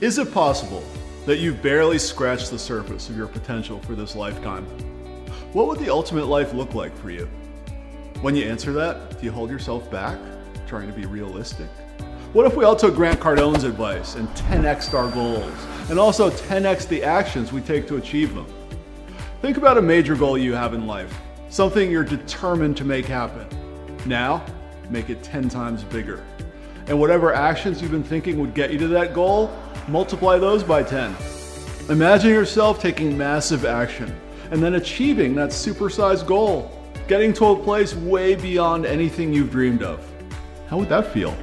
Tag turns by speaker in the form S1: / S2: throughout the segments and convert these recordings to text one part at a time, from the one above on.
S1: Is it possible that you've barely scratched the surface of your potential for this lifetime? What would the ultimate life look like for you? When you answer that, do you hold yourself back, trying to be realistic? What if we all took Grant Cardone's advice and 10x our goals, and also 10x the actions we take to achieve them? Think about a major goal you have in life, something you're determined to make happen. Now, make it 10 times bigger. And whatever actions you've been thinking would get you to that goal, multiply those by 10. Imagine yourself taking massive action and then achieving that supersized goal, getting to a place way beyond anything you've dreamed of. How would that feel?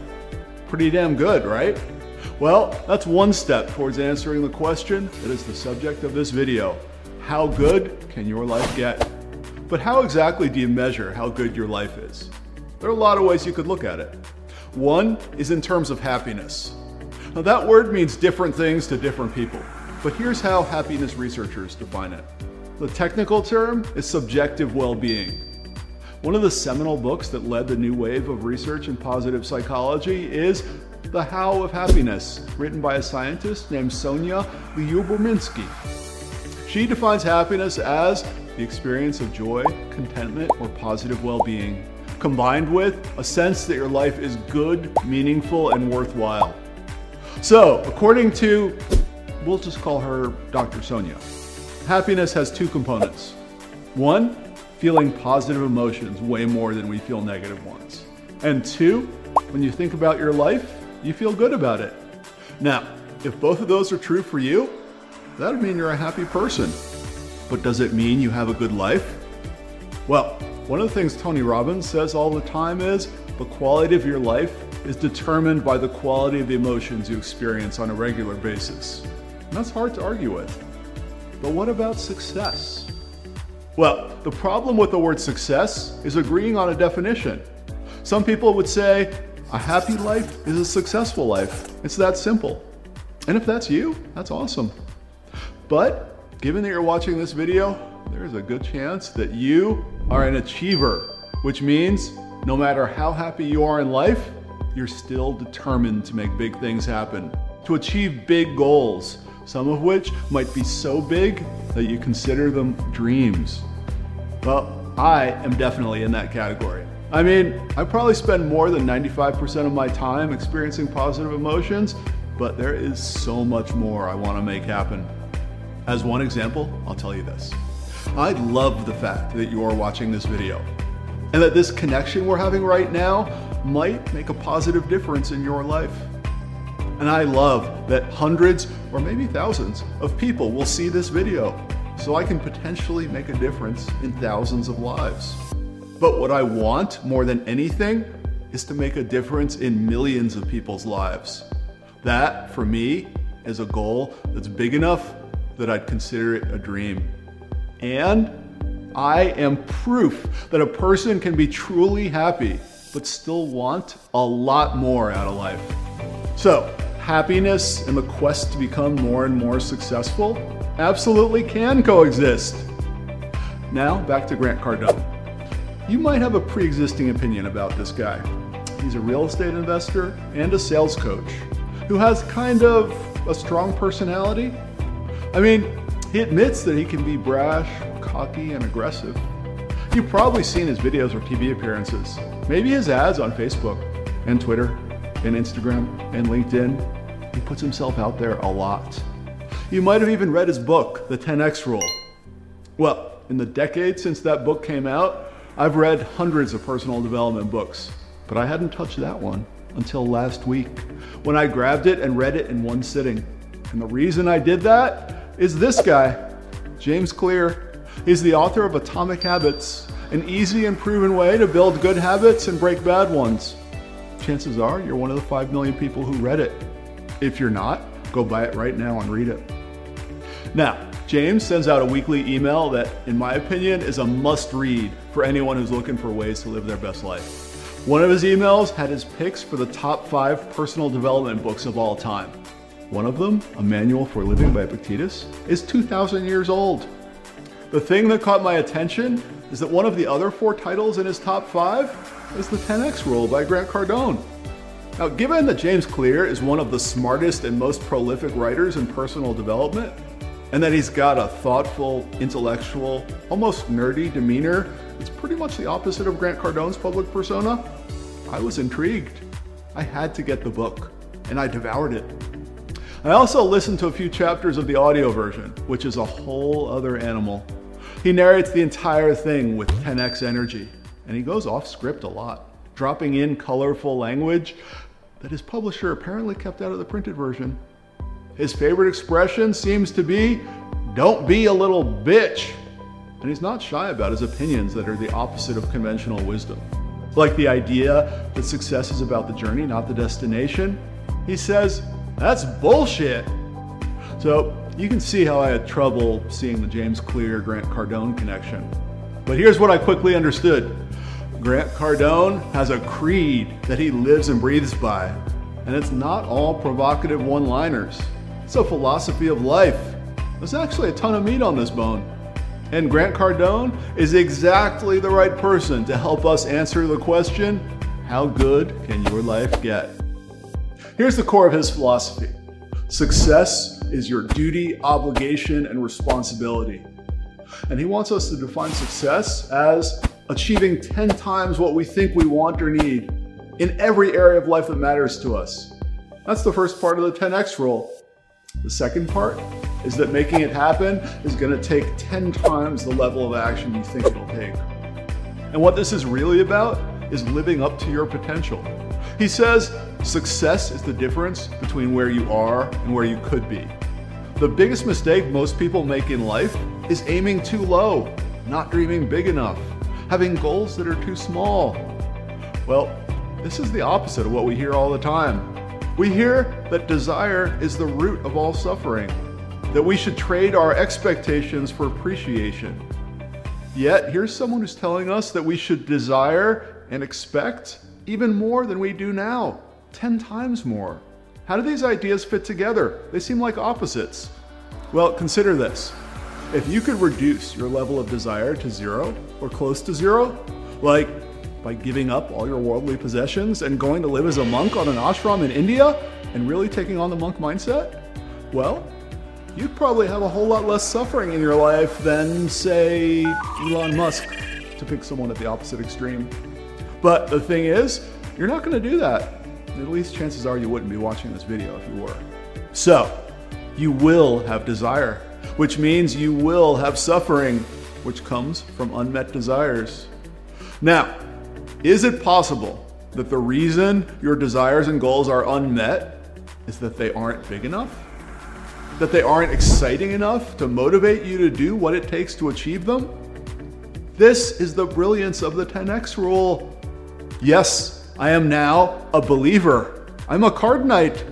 S1: Pretty damn good, right? Well, that's one step towards answering the question that is the subject of this video. How good can your life get? But how exactly do you measure how good your life is? There are a lot of ways you could look at it. One is in terms of happiness. Now, that word means different things to different people, but here's how happiness researchers define it. The technical term is subjective well being. One of the seminal books that led the new wave of research in positive psychology is The How of Happiness, written by a scientist named Sonja Lyubomirsky. She defines happiness as the experience of joy, contentment, or positive well being, combined with a sense that your life is good, meaningful, and worthwhile. So, according to, we'll just call her Dr. Sonja, happiness has two components. One, feeling positive emotions way more than we feel negative ones. And two, when you think about your life, you feel good about it. Now, if both of those are true for you, that would mean you're a happy person. But does it mean you have a good life? Well, one of the things Tony Robbins says all the time is the quality of your life is determined by the quality of the emotions you experience on a regular basis. And that's hard to argue with. But what about success? Well, the problem with the word success is agreeing on a definition. Some people would say a happy life is a successful life. It's that simple. And if that's you, that's awesome. But given that you're watching this video, there's a good chance that you are an achiever, which means no matter how happy you are in life, you're still determined to make big things happen, to achieve big goals, some of which might be so big that you consider them dreams. Well, I am definitely in that category. I mean, I probably spend more than 95% of my time experiencing positive emotions, but there is so much more I want to make happen. As one example, I'll tell you this. I love the fact that you are watching this video and that this connection we're having right now might make a positive difference in your life. And I love that hundreds or maybe thousands of people will see this video so I can potentially make a difference in thousands of lives. But what I want more than anything is to make a difference in millions of people's lives. That, for me, is a goal that's big enough that I'd consider it a dream. And I am proof that a person can be truly happy but still want a lot more out of life. So, happiness and the quest to become more and more successful absolutely can coexist. Now, back to Grant Cardone. You might have a pre existing opinion about this guy. He's a real estate investor and a sales coach who has kind of a strong personality. I mean, he admits that he can be brash, cocky, and aggressive. You've probably seen his videos or TV appearances, maybe his ads on Facebook and Twitter and Instagram and LinkedIn. He puts himself out there a lot. You might have even read his book, The 10X Rule. Well, in the decade since that book came out, I've read hundreds of personal development books, but I hadn't touched that one until last week when I grabbed it and read it in one sitting. And the reason I did that is this guy, James Clear. He's the author of Atomic Habits, an easy and proven way to build good habits and break bad ones. Chances are you're one of the 5 million people who read it. If you're not, go buy it right now and read it. Now, James sends out a weekly email that, in my opinion, is a must read for anyone who's looking for ways to live their best life. One of his emails had his picks for the top five personal development books of all time. One of them, A Manual for Living by Epictetus, is 2,000 years old. The thing that caught my attention is that one of the other four titles in his top five is The 10X Rule by Grant Cardone. Now, given that James Clear is one of the smartest and most prolific writers in personal development, and that he's got a thoughtful, intellectual, almost nerdy demeanor, it's pretty much the opposite of Grant Cardone's public persona. I was intrigued. I had to get the book, and I devoured it. I also listened to a few chapters of the audio version, which is a whole other animal. He narrates the entire thing with 10x energy, and he goes off script a lot, dropping in colorful language that his publisher apparently kept out of the printed version. His favorite expression seems to be, don't be a little bitch. And he's not shy about his opinions that are the opposite of conventional wisdom. Like the idea that success is about the journey, not the destination. He says, that's bullshit. So you can see how I had trouble seeing the James Clear Grant Cardone connection. But here's what I quickly understood. Grant Cardone has a creed that he lives and breathes by. And it's not all provocative one liners, it's a philosophy of life. There's actually a ton of meat on this bone. And Grant Cardone is exactly the right person to help us answer the question how good can your life get? Here's the core of his philosophy success is your duty, obligation, and responsibility. And he wants us to define success as achieving 10 times what we think we want or need in every area of life that matters to us. That's the first part of the 10x rule. The second part is that making it happen is going to take 10 times the level of action you think it'll take. And what this is really about is living up to your potential. He says success is the difference between where you are and where you could be. The biggest mistake most people make in life is aiming too low, not dreaming big enough having goals that are too small. Well, this is the opposite of what we hear all the time. We hear that desire is the root of all suffering, that we should trade our expectations for appreciation. Yet, here's someone who's telling us that we should desire and expect even more than we do now, 10 times more. How do these ideas fit together? They seem like opposites. Well, consider this. If you could reduce your level of desire to zero or close to zero, like by giving up all your worldly possessions and going to live as a monk on an ashram in India and really taking on the monk mindset, well, you'd probably have a whole lot less suffering in your life than, say, Elon Musk, to pick someone at the opposite extreme. But the thing is, you're not going to do that. At least chances are you wouldn't be watching this video if you were. So, you will have desire which means you will have suffering, which comes from unmet desires. Now, is it possible that the reason your desires and goals are unmet is that they aren't big enough? That they aren't exciting enough to motivate you to do what it takes to achieve them? This is the brilliance of the 10x rule. Yes, I am now a believer. I'm a Cardonite.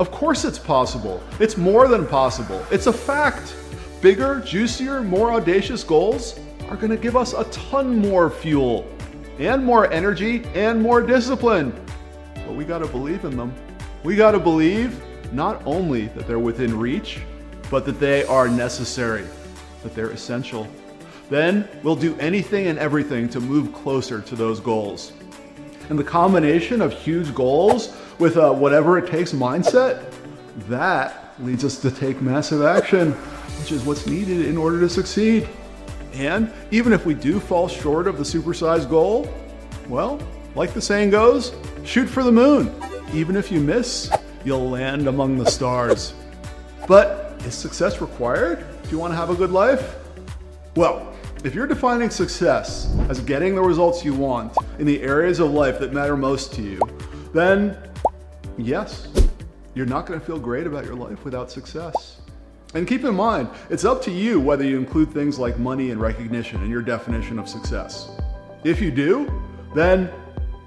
S1: Of course it's possible. It's more than possible. It's a fact. Bigger, juicier, more audacious goals are going to give us a ton more fuel and more energy and more discipline. But we got to believe in them. We got to believe not only that they're within reach, but that they are necessary, that they're essential. Then we'll do anything and everything to move closer to those goals. And the combination of huge goals with a whatever it takes mindset, that leads us to take massive action which is what's needed in order to succeed. And even if we do fall short of the supersized goal, well, like the saying goes, shoot for the moon. Even if you miss, you'll land among the stars. But is success required if you want to have a good life? Well, if you're defining success as getting the results you want in the areas of life that matter most to you, then yes, you're not going to feel great about your life without success. And keep in mind, it's up to you whether you include things like money and recognition in your definition of success. If you do, then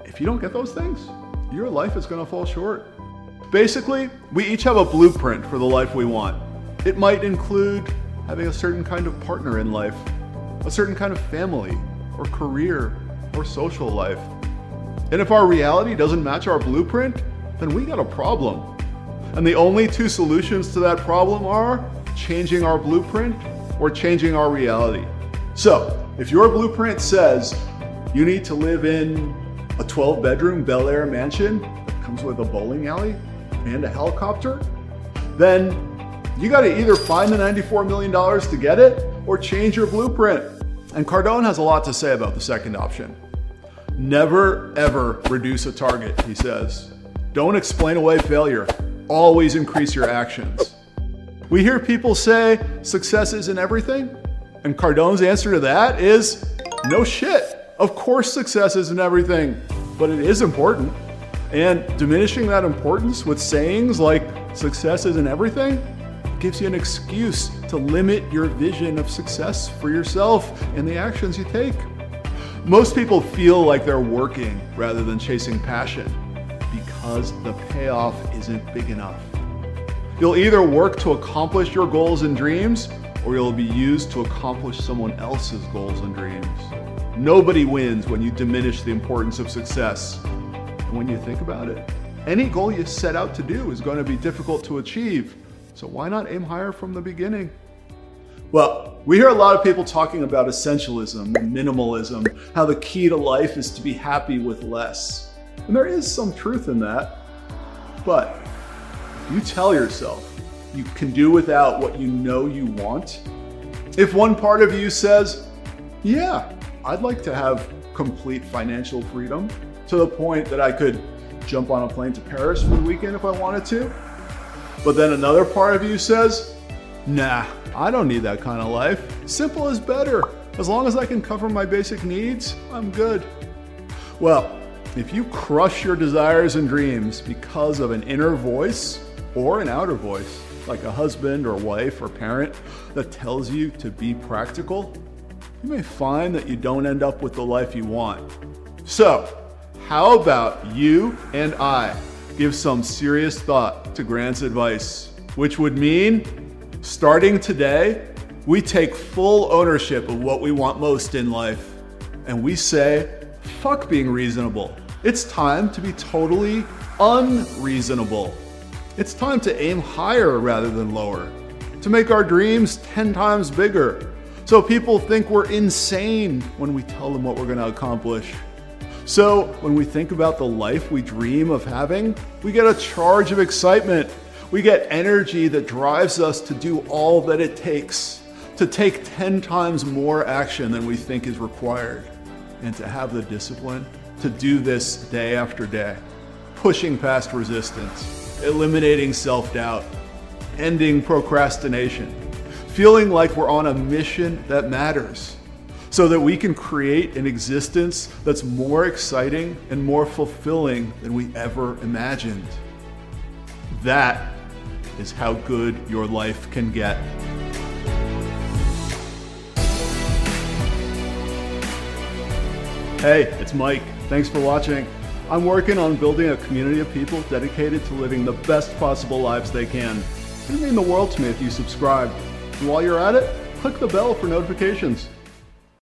S1: if you don't get those things, your life is going to fall short. Basically, we each have a blueprint for the life we want. It might include having a certain kind of partner in life, a certain kind of family, or career, or social life. And if our reality doesn't match our blueprint, then we got a problem. And the only two solutions to that problem are changing our blueprint or changing our reality. So, if your blueprint says you need to live in a 12 bedroom Bel Air mansion, that comes with a bowling alley and a helicopter, then you got to either find the $94 million to get it or change your blueprint. And Cardone has a lot to say about the second option. Never, ever reduce a target, he says. Don't explain away failure. Always increase your actions. We hear people say success isn't everything, and Cardone's answer to that is no shit. Of course, success isn't everything, but it is important. And diminishing that importance with sayings like success isn't everything gives you an excuse to limit your vision of success for yourself and the actions you take. Most people feel like they're working rather than chasing passion because the payoff isn't big enough. You'll either work to accomplish your goals and dreams, or you'll be used to accomplish someone else's goals and dreams. Nobody wins when you diminish the importance of success. And when you think about it, any goal you set out to do is going to be difficult to achieve. So why not aim higher from the beginning? Well, we hear a lot of people talking about essentialism and minimalism, how the key to life is to be happy with less. And there is some truth in that. But you tell yourself you can do without what you know you want. If one part of you says, yeah, I'd like to have complete financial freedom to the point that I could jump on a plane to Paris for the weekend if I wanted to. But then another part of you says, nah, I don't need that kind of life. Simple is better. As long as I can cover my basic needs, I'm good. Well, if you crush your desires and dreams because of an inner voice or an outer voice, like a husband or wife or parent that tells you to be practical, you may find that you don't end up with the life you want. So, how about you and I give some serious thought to Grant's advice, which would mean starting today, we take full ownership of what we want most in life. And we say, fuck being reasonable. It's time to be totally unreasonable. It's time to aim higher rather than lower, to make our dreams 10 times bigger. So people think we're insane when we tell them what we're going to accomplish. So when we think about the life we dream of having, we get a charge of excitement. We get energy that drives us to do all that it takes, to take 10 times more action than we think is required, and to have the discipline to do this day after day, pushing past resistance eliminating self doubt, ending procrastination, feeling like we're on a mission that matters, so that we can create an existence that's more exciting and more fulfilling than we ever imagined. That is how good your life can get. Hey, it's Mike. Thanks for watching. I'm working on building a community of people dedicated to living the best possible lives they can. It would mean the world to me if you subscribe. And while you're at it, click the bell for notifications.